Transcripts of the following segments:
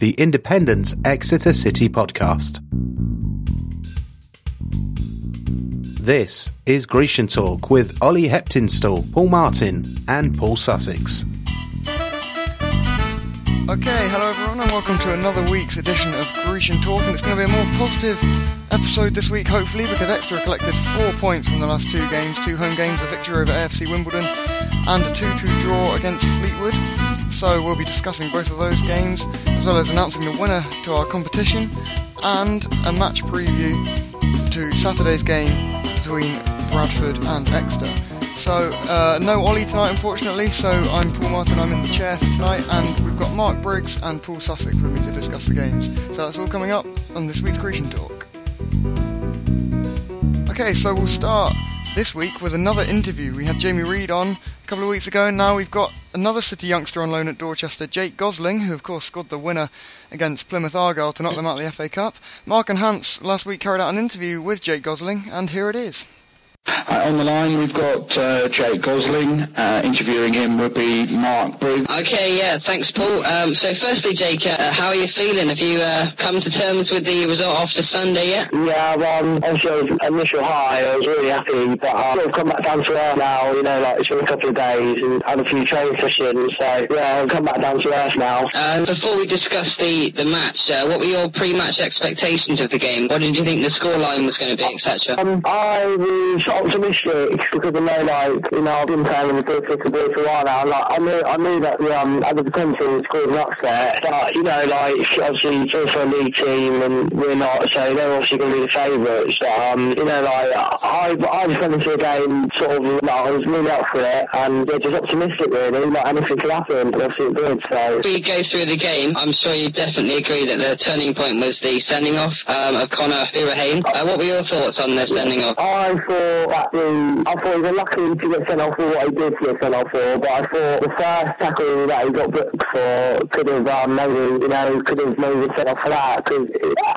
the Independent Exeter City podcast. This is Grecian Talk with Ollie Heptinstall, Paul Martin, and Paul Sussex. Okay, hello everyone, and welcome to another week's edition of Grecian Talk. And it's going to be a more positive episode this week, hopefully, because Exeter collected four points from the last two games two home games, a victory over AFC Wimbledon, and a 2 2 draw against Fleetwood. So we'll be discussing both of those games, as well as announcing the winner to our competition, and a match preview to Saturday's game between Bradford and Exeter. So, uh, no Ollie tonight, unfortunately. So, I'm Paul Martin, I'm in the chair for tonight, and we've got Mark Briggs and Paul Sussex with me to discuss the games. So, that's all coming up on this week's Grecian Talk. Okay, so we'll start this week with another interview. We had Jamie Reid on couple of weeks ago, and now we've got another City youngster on loan at Dorchester, Jake Gosling, who of course scored the winner against Plymouth Argyle to knock them out of the FA Cup. Mark and Hans last week carried out an interview with Jake Gosling, and here it is. Uh, on the line, we've got uh, Jake Gosling. Uh, interviewing him would be Mark Briggs. Okay, yeah, thanks, Paul. Um, so, firstly, Jake, uh, how are you feeling? Have you uh, come to terms with the result after Sunday yet? Yeah, well, um, obviously, initial high, I was really happy, but uh, I've come back down to earth now. You know, like it's been a couple of days and had a few training sessions, so yeah, I've come back down to earth now. Uh, before we discuss the the match, uh, what were your pre-match expectations of the game? What did you think the scoreline was going to be, etc.? Um, I was optimistic because I know, like, you know, I've been playing with the boys for a while now. Like, I knew, I knew that we um, had the potential to score an upset, but you know, like, obviously, it's also a league team, and we're not, so they're obviously going to be the favourites. But um, you know, like, I, I just went into a game sort of, like, I was really up for it, and yeah, just optimistic really. Like, anything could happen, but obviously it did. So. Before you go through the game, I'm sure you definitely agree that the turning point was the sending off um, of Connor Hourihane. Uh, what were your thoughts on the sending off? I thought that the I thought he was unlucky to get sent off for what he did to get sent off for, but I thought the first tackle that he got booked for could have um, maybe you know could have maybe been sent off for that because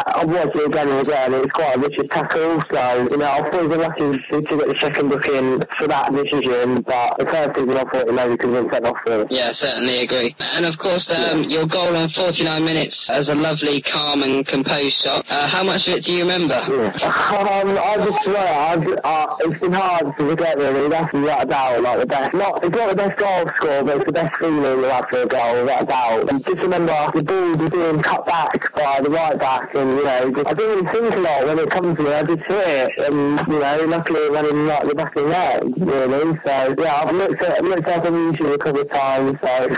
I watched it again and again. It was quite a vicious tackle, so you know I thought he was unlucky to, get the second booking for that decision, but the first decision I thought he maybe could have been sent off for. Yeah, certainly agree. And of course, um, your goal on 49 minutes as a lovely, calm and composed shot. Uh, how much of it do you remember? Um, I just swear, I've, uh, it's been hard to forget really. That's without a doubt, like the best. Not, it's not the best goal score, but it's the best feeling after a goal, without a doubt. And just remember, the ball was being cut back by the right back, and you know, just, I didn't really think a lot when it comes to it. I just hit it, and you know, luckily it went in like the back of the net, really. So yeah, I've looked at, I've looked at the YouTube a couple of times, so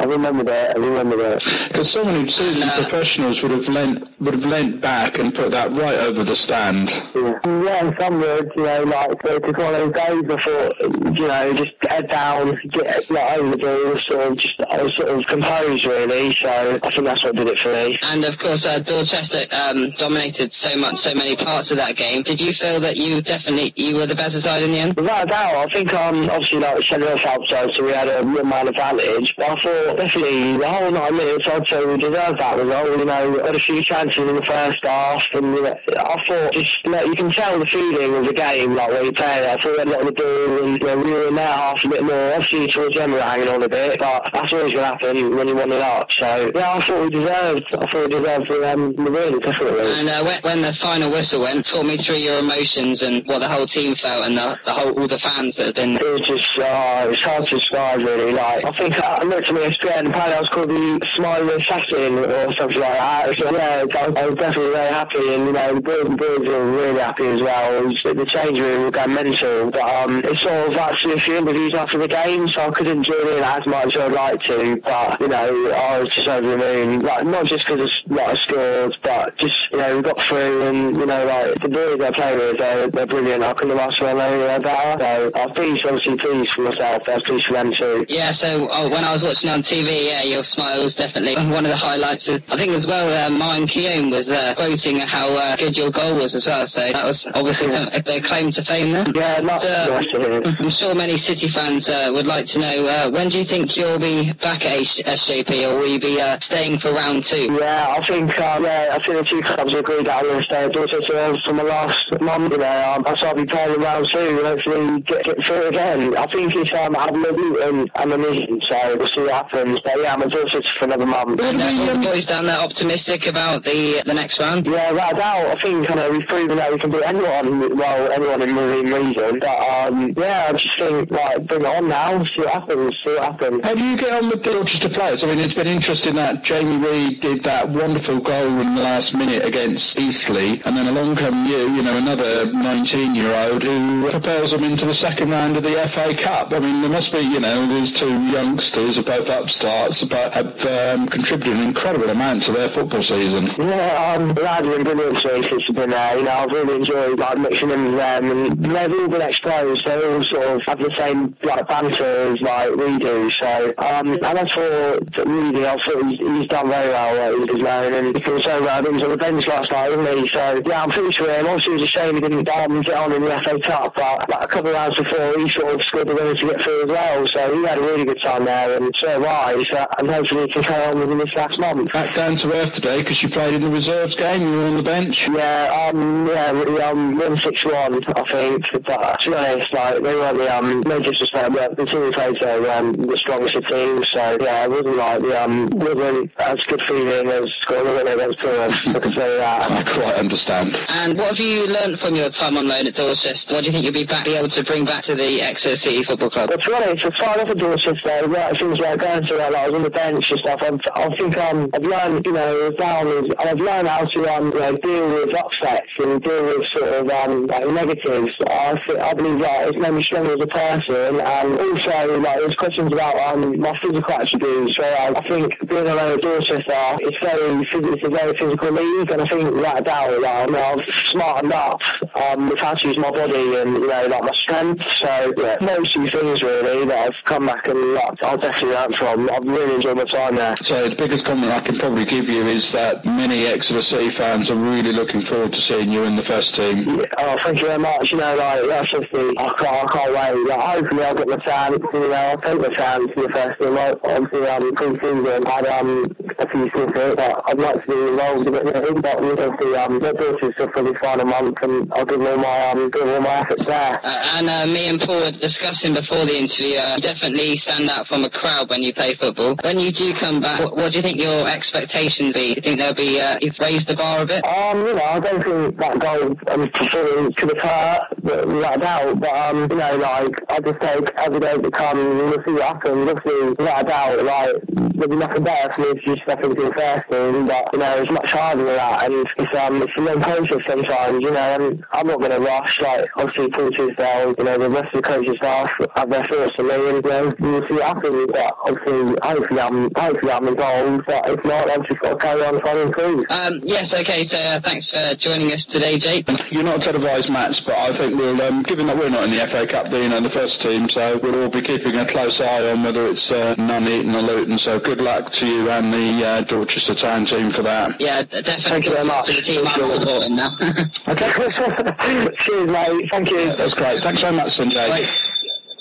I remember it. I remember it. Because so many seasoned seen professionals would have lent would have lent back and put that right over the stand. Yeah, yeah in some words, you know, like it's just one of those days I thought, you know, just head down, get like over the ball, sort of just I was sort of composed really. So I think that's what did it for me. And of course, uh, Dorchester um, dominated so much, so many parts of that game. Did you feel that you definitely you were the better side in the end? Without a doubt, I think um, obviously like sending us outside, so we had a real man advantage. But I thought definitely the whole nine minutes, I'd say we deserved that result. You know, had a few chances in the first half, and you know, I thought just like, you can tell the feeling of the game, like when you play. I thought we had a lot of the ball, and you know, we were in that half a bit more. Obviously, towards the end we were hanging on a bit, but that's always going to happen when you want it up. So yeah, I thought we deserved. I thought we deserved the, um, the win, definitely. And uh, when, when the final whistle went, talk me through your emotions and what the whole team felt, and the, the whole all the fans that had been. It was just, uh, it's hard to describe really. Like, I think I looked at me ESPN, apparently I was called the smiling assassin or something like that. So yeah, I was, definitely very happy, and you know, the boys, were really happy as well. It was, the change was going mental, but um, it's sort of actually a few interviews after the game, so I couldn't join in as much as I'd like to. But you know, I was just over the moon. Like, not just because like, I scored, but just you know, we got through, and you know, like the boys I play with, they're, they're brilliant. I couldn't have asked for anything better. So I was pleased, obviously pleased for myself. I was pleased for them too. Yeah, so oh, when I was watching on TV, yeah, your smile was definitely one of the highlights. Of, I think as well, uh, Martin Keown was uh, quoting how uh, good your goal was as well. So that was obviously their claim to fame there. Yeah, not Uh, nice to hear. I'm sure many City fans uh, would like to know uh, when do you think you'll be back at H- SJP, or will you be uh, staying for round two? Yeah, I think um, yeah, I think the two clubs agreed that I'm going to stay at Dorchester for my last month. Know, um, so I'll be playing in round two and hopefully get, get through again. I think it's um, Adam Luton and Ammunition, so we'll see what happens. But yeah, I'm a Dorset for another month. And uh, all the boys down there optimistic about the the next round. Yeah, right doubt. I think you know, we've proven that we can beat anyone, well, anyone in Region. But um, yeah, I just think like bring it on now, see what happens, see what happens. How do you get on with the Dorchester players? I mean, it's been interesting that Jamie Reid did that wonderful goal in the last minute against Eastleigh, and then along come you, you know, another 19-year-old who propels them into the second round of the FA Cup. I mean, there must be, you know, these two youngsters are both upstarts, but have um, contributed an incredible amount to their football season. Yeah, um, lads have been brilliant to since I've been there. You know, I've really enjoyed like mixing in with them, they've all been exposed. They all sort of have the same like banter as like we do. So, um, and I thought really, I thought he's, he's done very well what he's learning, and he feels so well. He was on the bench last night, wasn't he? So yeah, I'm pretty sure him. Obviously, it was a shame he didn't um, get on in the FA Cup, but like, a couple of rounds before, he sort of scored the winner to get through as well. So he had a really good time there, and so have I. So, and hopefully he can carry on with him this last month. Back down to earth today because you played in the reserves game, you were on the bench. Yeah, um, yeah, we um, won six one, I think. But to be honest, like they weren't the um, no disrespect, but the team we played were um, the strongest of teams. So yeah, it wasn't like the um, wasn't as good feeling as scoring a winner against Plymouth. I can say that. I quite understand. And what have you learnt from your time on loan at Dorchester? What do you think you'll be back, be able to bring back to the Exeter City Football Club? But to be honest, as far as I Dorchester, yeah, things like going to like, I was on the bench and stuff. I've, I think um, I've learned, you know, down is, and I've learned how to um, you know, deal with upsets and deal with sort of um, like negatives. I, th- I believe that it's made me stronger as a person, and also like there's questions about um, my physical attributes. So I, I think being alone at Dorchester, it's very it's a very physical league, and I think without a doubt, like, I'm, I'm smart enough um, with how to use my body and you know like my strength. So yeah, those two things really that I've come back and like, I'll definitely learn from. I've really enjoyed my time there. So the biggest comment I can probably give you is that many Exeter City fans are really looking forward to seeing you in the first team. Yeah, oh, thank you very much. You know, like that's just the I can't, I can't wait. Like, hopefully, I'll get my chance. You know, I'll take my chance in the first team. Like, obviously, um, pre-season I had um a few snippets, but I'd like to be involved a bit more. But obviously, um, the Dorset stuff for the final month, and I'll give all my um, give all my efforts there. Uh, and uh, me and Paul were discussing before the interview, uh, definitely stand out from a crowd when you play football. When you do come back, what, what do you think your expectations be? Do you think they'll be, uh, you've raised the bar a bit? Um, you know, I don't think that goal um, to, could have hurt, but without a doubt. But um, you know, like I just take every day to come, and we'll see what happens. Obviously, without a doubt, like there'll be nothing better for me to just step into the first team. But you know, it's much harder than that, and it's um, it's a long process sometimes. You know, and I'm not going to rush. Like obviously, coaches, they'll, you know, the rest of the coaching staff have their thoughts on me, and you know, we'll see what happens. But obviously, hopefully, I'm hopefully I'm involved. But if not, I've just got to carry on trying to improve. Um, yes, okay, so uh, thanks for joining us today, Jake. You're not a televised match, but I think we'll, um, given that we're not in the FA Cup, you know, the first team, so we'll all be keeping a close eye on whether it's uh, Nuneaton or Luton. So good luck to you and the uh, Dorchester Town team for that. Yeah, definitely. Thank you very much. To the team I'm supporting now. Okay. Cheers, mate. Thank you. That's great. Thanks so much, Sanjay. Right.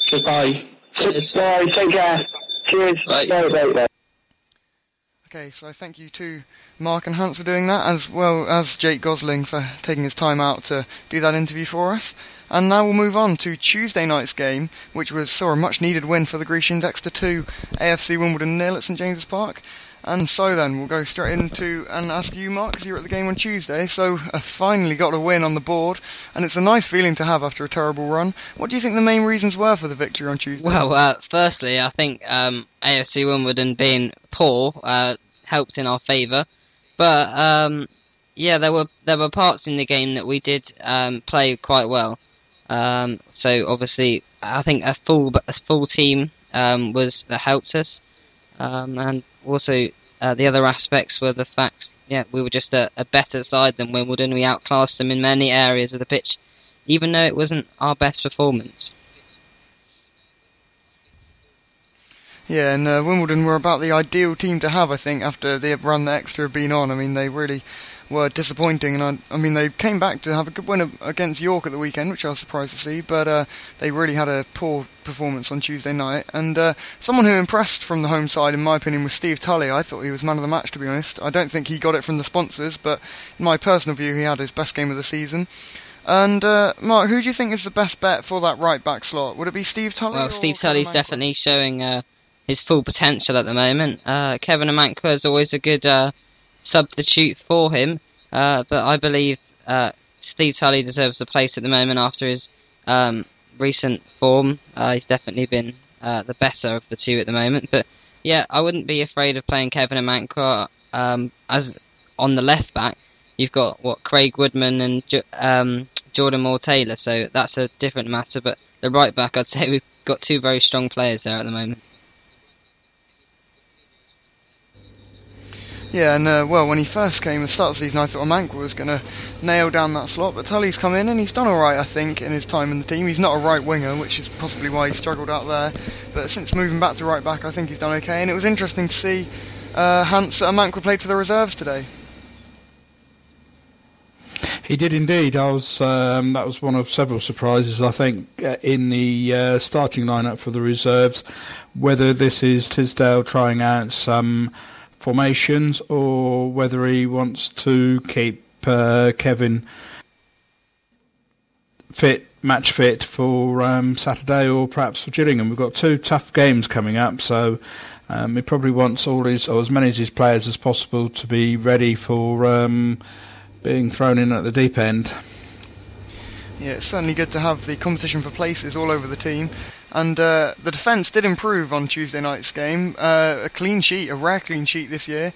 Goodbye. Cheers. Bye. Take care. Cheers. Bye. Bye. Bye. Bye. Okay, so thank you to Mark and Hans for doing that, as well as Jake Gosling for taking his time out to do that interview for us. And now we'll move on to Tuesday night's game, which was saw a much needed win for the Grecians, Exeter 2, AFC Wimbledon nil at St James's Park. And so then, we'll go straight into and ask you, Mark, because you were at the game on Tuesday. So, uh, finally got a win on the board, and it's a nice feeling to have after a terrible run. What do you think the main reasons were for the victory on Tuesday? Well, uh, firstly, I think um, AFC Wimbledon being poor uh, helped in our favour, but um, yeah, there were there were parts in the game that we did um, play quite well. Um, so obviously, I think a full a full team um, was that helped us, um, and also uh, the other aspects were the facts. Yeah, we were just a, a better side than Wimbledon. We outclassed them in many areas of the pitch, even though it wasn't our best performance. Yeah, and uh, Wimbledon were about the ideal team to have, I think, after the run that Exeter have been on. I mean, they really were disappointing, and I, I mean, they came back to have a good win against York at the weekend, which I was surprised to see, but uh, they really had a poor performance on Tuesday night. And uh, someone who impressed from the home side, in my opinion, was Steve Tully. I thought he was man of the match, to be honest. I don't think he got it from the sponsors, but in my personal view, he had his best game of the season. And uh, Mark, who do you think is the best bet for that right back slot? Would it be Steve Tully? Well, Steve Tully's definitely showing uh, his full potential at the moment. Uh, Kevin Amankwa is always a good uh, substitute for him, uh, but I believe uh, Steve Tully deserves a place at the moment after his um, recent form. Uh, he's definitely been uh, the better of the two at the moment. But yeah, I wouldn't be afraid of playing Kevin Amankwa um, as on the left back. You've got what Craig Woodman and um, Jordan Moore Taylor, so that's a different matter. But the right back, I'd say we've got two very strong players there at the moment. Yeah, and uh, well, when he first came at the start of the season, I thought Amankwa was going to nail down that slot, but Tully's come in and he's done all right, I think, in his time in the team. He's not a right winger, which is possibly why he struggled out there, but since moving back to right back, I think he's done okay. And it was interesting to see uh, Hans Amankwa played for the reserves today. He did indeed. I was um, that was one of several surprises. I think uh, in the uh, starting lineup for the reserves, whether this is Tisdale trying out some formations or whether he wants to keep uh, Kevin fit, match fit for um, Saturday or perhaps for Gillingham. We've got two tough games coming up, so um, he probably wants all his or as many of his players as possible to be ready for um, being thrown in at the deep end. Yeah, it's certainly good to have the competition for places all over the team. And uh, the defence did improve on Tuesday night's game. Uh, a clean sheet, a rare clean sheet this year.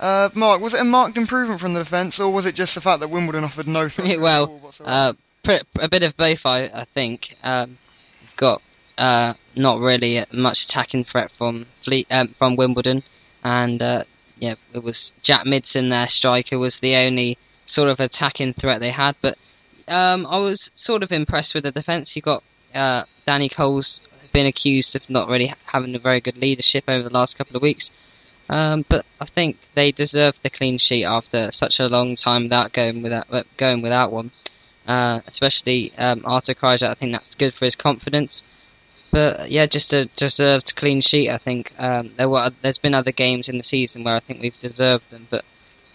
Uh, Mark, was it a marked improvement from the defence, or was it just the fact that Wimbledon offered no threat? well, uh, a bit of both, I, I think. Um, got uh, not really much attacking threat from Fleet um, from Wimbledon, and uh, yeah, it was Jack Midson, their striker, was the only sort of attacking threat they had. But um, I was sort of impressed with the defence. You got uh, Danny Cole's been accused of not really having a very good leadership over the last couple of weeks. Um, but I think they deserve the clean sheet after such a long time without going without going without one. Uh, especially um, Artur Krysiak, I think that's good for his confidence. But yeah, just a deserved clean sheet. I think um, there were there's been other games in the season where I think we've deserved them, but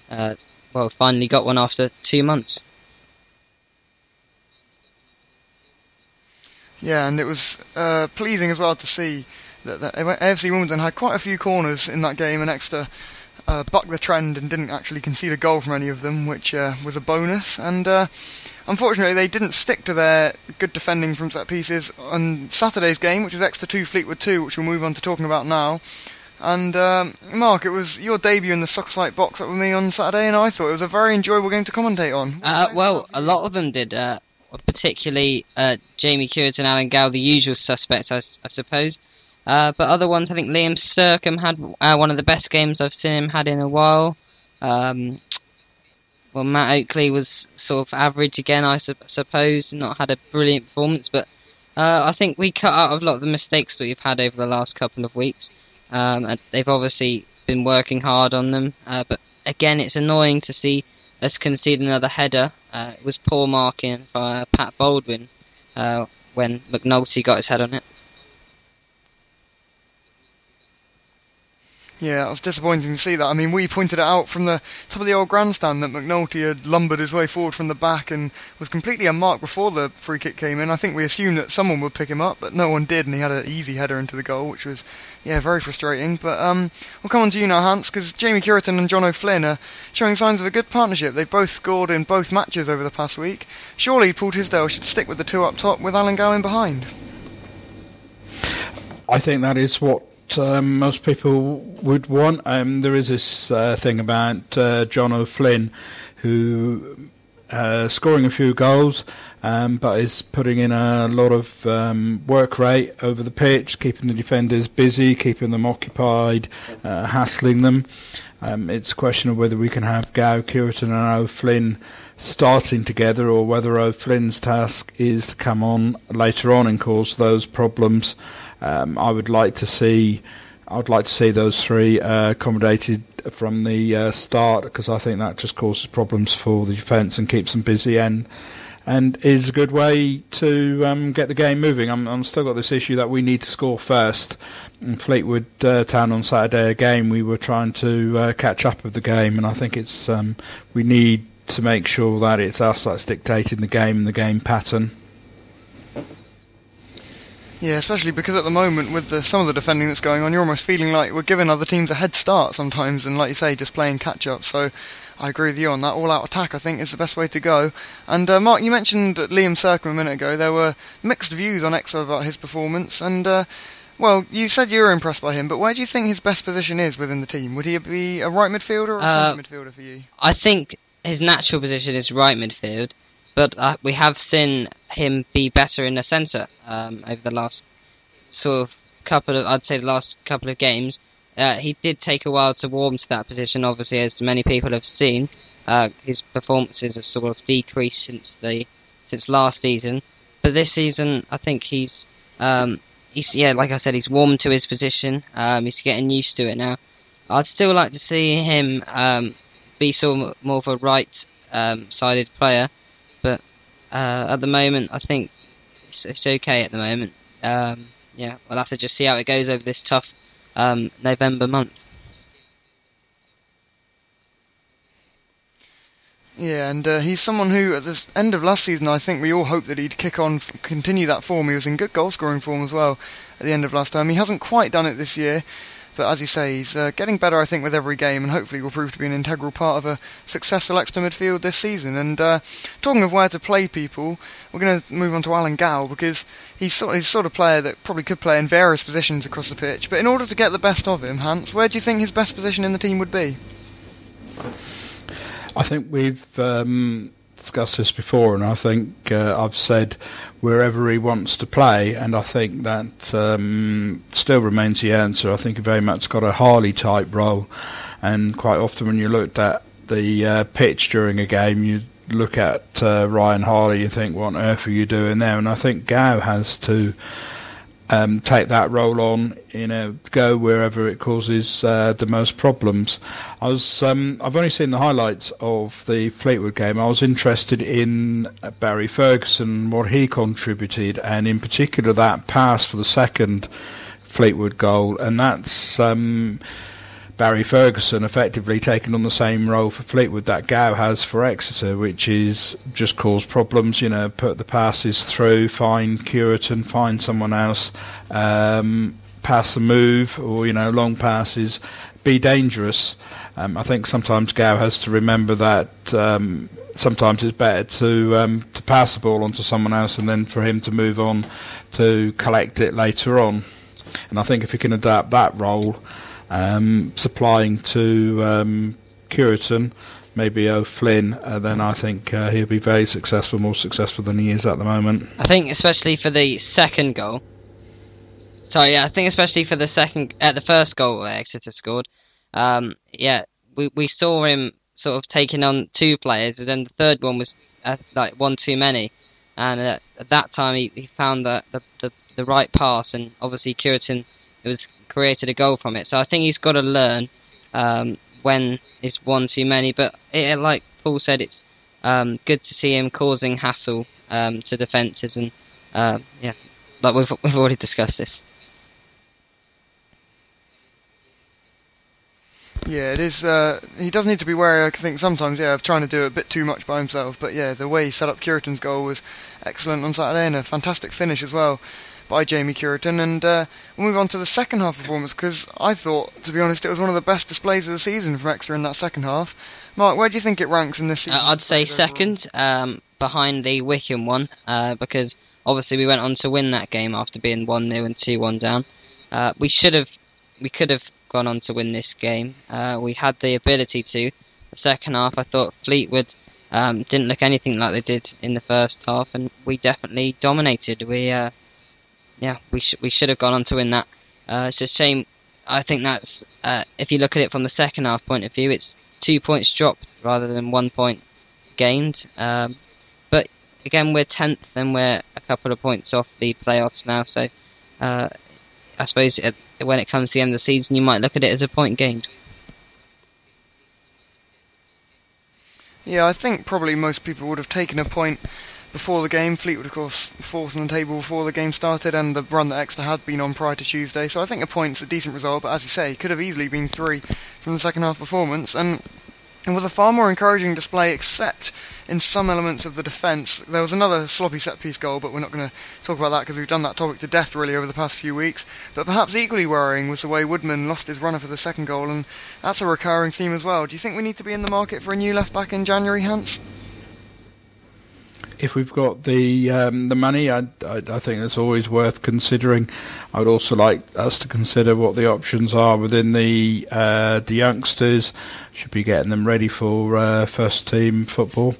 uh, well, finally got one after two months. Yeah, and it was uh, pleasing as well to see that, that AFC Wimbledon had quite a few corners in that game, and Exeter uh, bucked the trend and didn't actually concede a goal from any of them, which uh, was a bonus. And uh, unfortunately, they didn't stick to their good defending from set pieces on Saturday's game, which was Exeter 2 Fleetwood 2, which we'll move on to talking about now. And um, Mark, it was your debut in the Soccer Site box up with me on Saturday, and I thought it was a very enjoyable game to commentate on. Uh, well, a lot of them did. Uh, particularly uh, Jamie Cureton and Alan Gow, the usual suspects, I, I suppose. Uh, but other ones, I think Liam Sercombe had uh, one of the best games I've seen him had in a while. Um, well, Matt Oakley was sort of average again, I su- suppose, not had a brilliant performance, but uh, I think we cut out a lot of the mistakes that we've had over the last couple of weeks. Um, they've obviously been working hard on them, uh, but again, it's annoying to see us concede another header. Uh, it was poor marking by Pat Baldwin uh, when McNulty got his head on it. Yeah, it was disappointing to see that. I mean, we pointed it out from the top of the old grandstand that McNulty had lumbered his way forward from the back and was completely unmarked before the free kick came in. I think we assumed that someone would pick him up, but no one did, and he had an easy header into the goal, which was, yeah, very frustrating. But um, we'll come on to you now, Hans, because Jamie Cureton and John O'Flynn are showing signs of a good partnership. They've both scored in both matches over the past week. Surely Paul Tisdale should stick with the two up top with Alan Gowan behind. I think that is what um, most people would want. Um, there is this uh, thing about uh, John O'Flynn, who uh, scoring a few goals, um, but is putting in a lot of um, work rate over the pitch, keeping the defenders busy, keeping them occupied, uh, hassling them. Um, it's a question of whether we can have Gow, Cureton, and O'Flynn starting together, or whether O'Flynn's task is to come on later on and cause those problems. Um, I would like to see. I'd like to see those three uh, accommodated from the uh, start because I think that just causes problems for the defence and keeps them busy and and is a good way to um, get the game moving. I'm, I'm, still got this issue that we need to score first. In Fleetwood uh, Town on Saturday again, we were trying to uh, catch up with the game, and I think it's um, we need to make sure that it's us that's dictating the game and the game pattern. Yeah, especially because at the moment, with the, some of the defending that's going on, you're almost feeling like we're giving other teams a head start sometimes, and like you say, just playing catch up. So I agree with you on that. All out attack, I think, is the best way to go. And uh, Mark, you mentioned Liam Sercombe a minute ago. There were mixed views on Exo about his performance, and uh, well, you said you were impressed by him, but where do you think his best position is within the team? Would he be a right midfielder or a Uh, centre midfielder for you? I think his natural position is right midfield, but uh, we have seen him be better in the centre um, over the last sort of couple of, I'd say, the last couple of games. Uh, he did take a while to warm to that position, obviously, as many people have seen. Uh, his performances have sort of decreased since the since last season, but this season I think he's um, he's yeah, like I said, he's warmed to his position. Um, he's getting used to it now. I'd still like to see him um, be sort of more of a right-sided player, but uh, at the moment, I think it's, it's okay at the moment. Um, yeah, we'll have to just see how it goes over this tough um, November month. Yeah, and uh, he's someone who, at the end of last season, I think we all hoped that he'd kick on, continue that form. He was in good goal scoring form as well at the end of last term. He hasn't quite done it this year, but as you say, he's uh, getting better, I think, with every game, and hopefully will prove to be an integral part of a successful Exeter midfield this season. And uh, talking of where to play people, we're going to move on to Alan Gow because he's sort, he's sort of player that probably could play in various positions across the pitch. But in order to get the best of him, Hans, where do you think his best position in the team would be? I think we've um, discussed this before, and I think uh, I've said wherever he wants to play, and I think that um, still remains the answer. I think he very much got a Harley type role, and quite often when you looked at the uh, pitch during a game, you look at uh, Ryan Harley, you think, what on earth are you doing there? And I think Gow has to um, take that role on, you know, go wherever it causes uh, the most problems. I was, um, I've only seen the highlights of the Fleetwood game. I was interested in Barry Ferguson, what he contributed, and in particular that pass for the second Fleetwood goal, and that's. Um, Barry Ferguson effectively taking on the same role for Fleetwood that Gow has for Exeter, which is just cause problems, you know, put the passes through, find Cureton, find someone else, um, pass a move, or, you know, long passes, be dangerous. Um, I think sometimes Gow has to remember that um, sometimes it's better to um, to pass the ball on to someone else and then for him to move on to collect it later on. And I think if he can adapt that role, um, supplying to um, Cureton, maybe O'Flynn, uh, then I think uh, he'll be very successful, more successful than he is at the moment. I think especially for the second goal. Sorry, yeah, I think especially for the second, uh, the first goal Exeter scored. Um, yeah, we we saw him sort of taking on two players, and then the third one was uh, like one too many. And uh, at that time, he, he found the, the, the, the right pass, and obviously Cureton it was created a goal from it. So I think he's got to learn um, when it's one too many. But it, like Paul said, it's um, good to see him causing hassle um, to defences, and uh, yeah, like we've we've already discussed this. Yeah, it is. Uh, he does need to be wary, I think, sometimes, yeah, of trying to do a bit too much by himself. But yeah, the way he set up Cureton's goal was excellent on Saturday and a fantastic finish as well by Jamie Cureton. And uh, we'll move on to the second half performance because I thought, to be honest, it was one of the best displays of the season from Exeter in that second half. Mark, where do you think it ranks in this season? Uh, I'd say second, um, behind the Wycombe one, uh, because obviously we went on to win that game after being one 0 and two one down. Uh, we should have, we could have gone on to win this game. Uh, we had the ability to. The second half, I thought Fleetwood um, didn't look anything like they did in the first half, and we definitely dominated. We, uh, yeah, we should we should have gone on to win that. Uh, it's a shame. I think that's uh, if you look at it from the second half point of view, it's two points dropped rather than one point gained. Um, but again, we're tenth and we're a couple of points off the playoffs now. So uh, I suppose it, when it comes to the end of the season, you might look at it as a point gained. Yeah, I think probably most people would have taken a point before the game. Fleetwood, of course, fourth on the table before the game started, and the run that Exeter had been on prior to Tuesday. So I think a point's a decent result, but as you say, could have easily been three from the second half performance. And It was a far more encouraging display, except in some elements of the defence. There was another sloppy set piece goal, but we're not going to talk about that because we've done that topic to death really over the past few weeks. But perhaps equally worrying was the way Woodman lost his runner for the second goal, and that's a recurring theme as well. Do you think we need to be in the market for a new left back in January, Hans? If we've got the um, the money, I, I, I, think it's always worth considering. I would also like us to consider what the options are within the uh, the youngsters. Should be getting them ready for uh, first team football.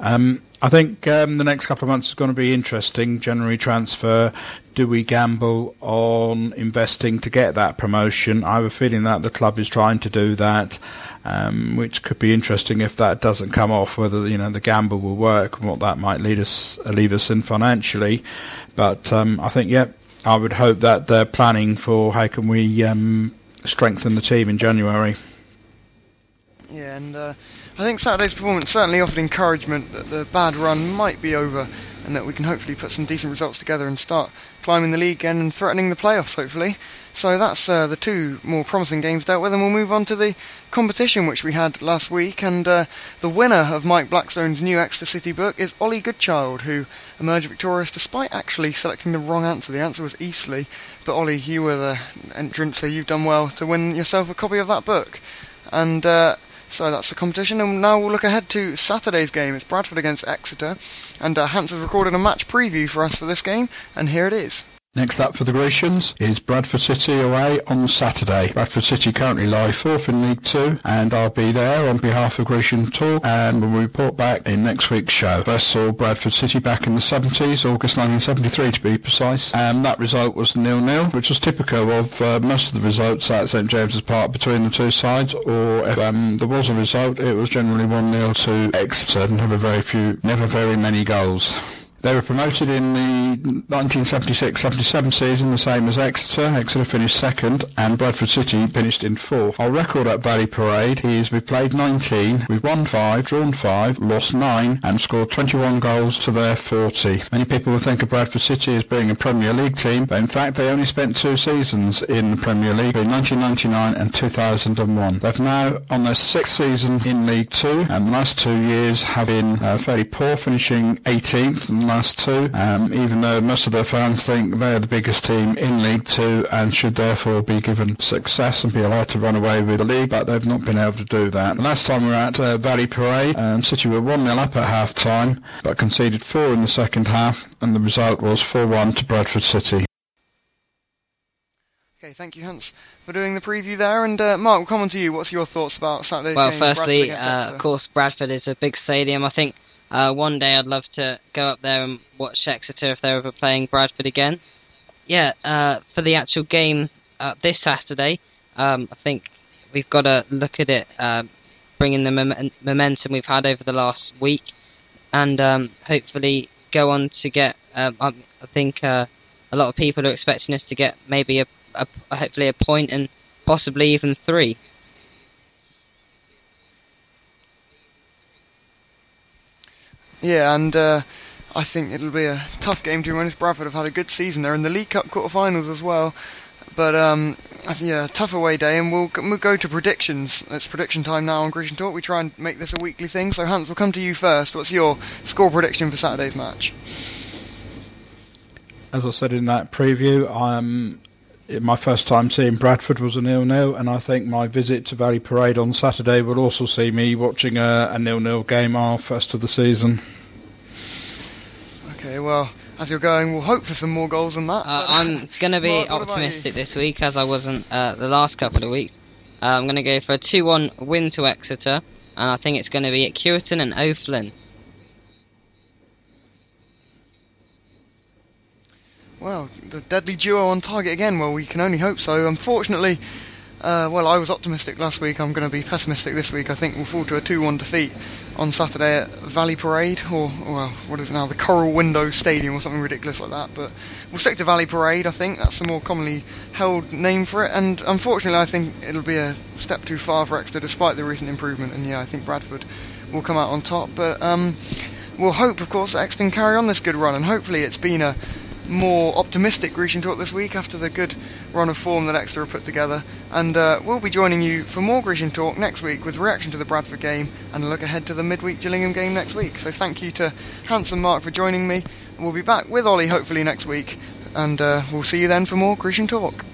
Um, I think um, the next couple of months is going to be interesting. January transfer. Do we gamble on investing to get that promotion? I have a feeling that the club is trying to do that um, which could be interesting if that doesn't come off. Whether you know the gamble will work and what that might lead us leave us in financially. But um, I think yeah, I would hope that they're planning for how can we um, strengthen the team in January. Yeah, and uh, I think Saturday's performance certainly offered encouragement that the bad run might be over and that we can hopefully put some decent results together and start climbing the league again and threatening the playoffs, hopefully. So that's uh, the two more promising games dealt with, and we'll move on to the competition which we had last week. And uh, the winner of Mike Blackstone's new Exeter City book is Ollie Goodchild, who emerged victorious despite actually selecting the wrong answer. The answer was Eastleigh, but Ollie, you were the entrant, so you've done well to win yourself a copy of that book. And uh, so that's the competition, and now we'll look ahead to Saturday's game. It's Bradford against Exeter, and uh, Hans has recorded a match preview for us for this game, and here it is. Next up for the Grecians is Bradford City away on Saturday. Bradford City currently lie fourth in League Two, and I'll be there on behalf of Grecian Talk, and we'll report back in next week's show. First saw Bradford City back in the 70s, August 1973 to be precise, and that result was nil-nil, which was typical of uh, most of the results at St James's Park between the two sides, or if um, there was a result, it was generally 1-0 to Exeter, and never very few, never very many goals. They were promoted in the 1976-77 season, the same as Exeter. Exeter finished second, and Bradford City finished in fourth. Our record at Valley Parade is we've played 19, we've won 5, drawn 5, lost 9, and scored 21 goals to their 40. Many people will think of Bradford City as being a Premier League team, but in fact they only spent two seasons in the Premier League in 1999 and 2001. They've now on their sixth season in League Two, and the last two years have been uh, fairly poor, finishing 18th and last two, um, even though most of their fans think they're the biggest team in League Two and should therefore be given success and be allowed to run away with the league, but they've not been able to do that. The last time we were at uh, Valley Parade, um, City were 1-0 up at half time, but conceded 4 in the second half, and the result was 4-1 to Bradford City. Okay, thank you, Hans, for doing the preview there. And uh, Mark, we'll come on to you. What's your thoughts about Saturday's well, game? Well, firstly, uh, of course, Bradford is a big stadium. I think uh, one day I'd love to go up there and watch Exeter if they're ever playing Bradford again. Yeah, uh, for the actual game uh, this Saturday, um, I think we've got to look at it, uh, bringing the mom- momentum we've had over the last week, and um, hopefully go on to get. Um, I think uh, a lot of people are expecting us to get maybe a, a hopefully a point and possibly even three. Yeah, and uh, I think it'll be a tough game to win. Bradford have had a good season. They're in the League Cup quarterfinals as well. But um, yeah, tough away day, and we'll, we'll go to predictions. It's prediction time now on Grecian Talk. We try and make this a weekly thing. So Hans, we'll come to you first. What's your score prediction for Saturday's match? As I said in that preview, I'm my first time seeing Bradford was a nil-nil, and I think my visit to Valley Parade on Saturday will also see me watching a, a nil-nil game, our first of the season. Okay, well, as you're going, we'll hope for some more goals than that. Uh, I'm going to be what, optimistic this week, as I wasn't uh, the last couple of weeks. Uh, I'm going to go for a 2-1 win to Exeter, and I think it's going to be at Cureton and O'Flynn. Well, the deadly duo on target again. Well, we can only hope so. Unfortunately, uh, well, I was optimistic last week. I'm going to be pessimistic this week. I think we'll fall to a 2-1 defeat on Saturday at Valley Parade, or well, what is it now, the Coral Window Stadium, or something ridiculous like that. But we'll stick to Valley Parade. I think that's the more commonly held name for it. And unfortunately, I think it'll be a step too far for Exeter, despite the recent improvement. And yeah, I think Bradford will come out on top. But um, we'll hope, of course, that Exeter carry on this good run, and hopefully it's been a more optimistic Grecian talk this week after the good run of form that Exeter have put together. And uh, we'll be joining you for more Grecian talk next week with reaction to the Bradford game and a look ahead to the midweek Gillingham game next week. So thank you to Hans and Mark for joining me. We'll be back with Ollie hopefully next week, and uh, we'll see you then for more Grecian talk.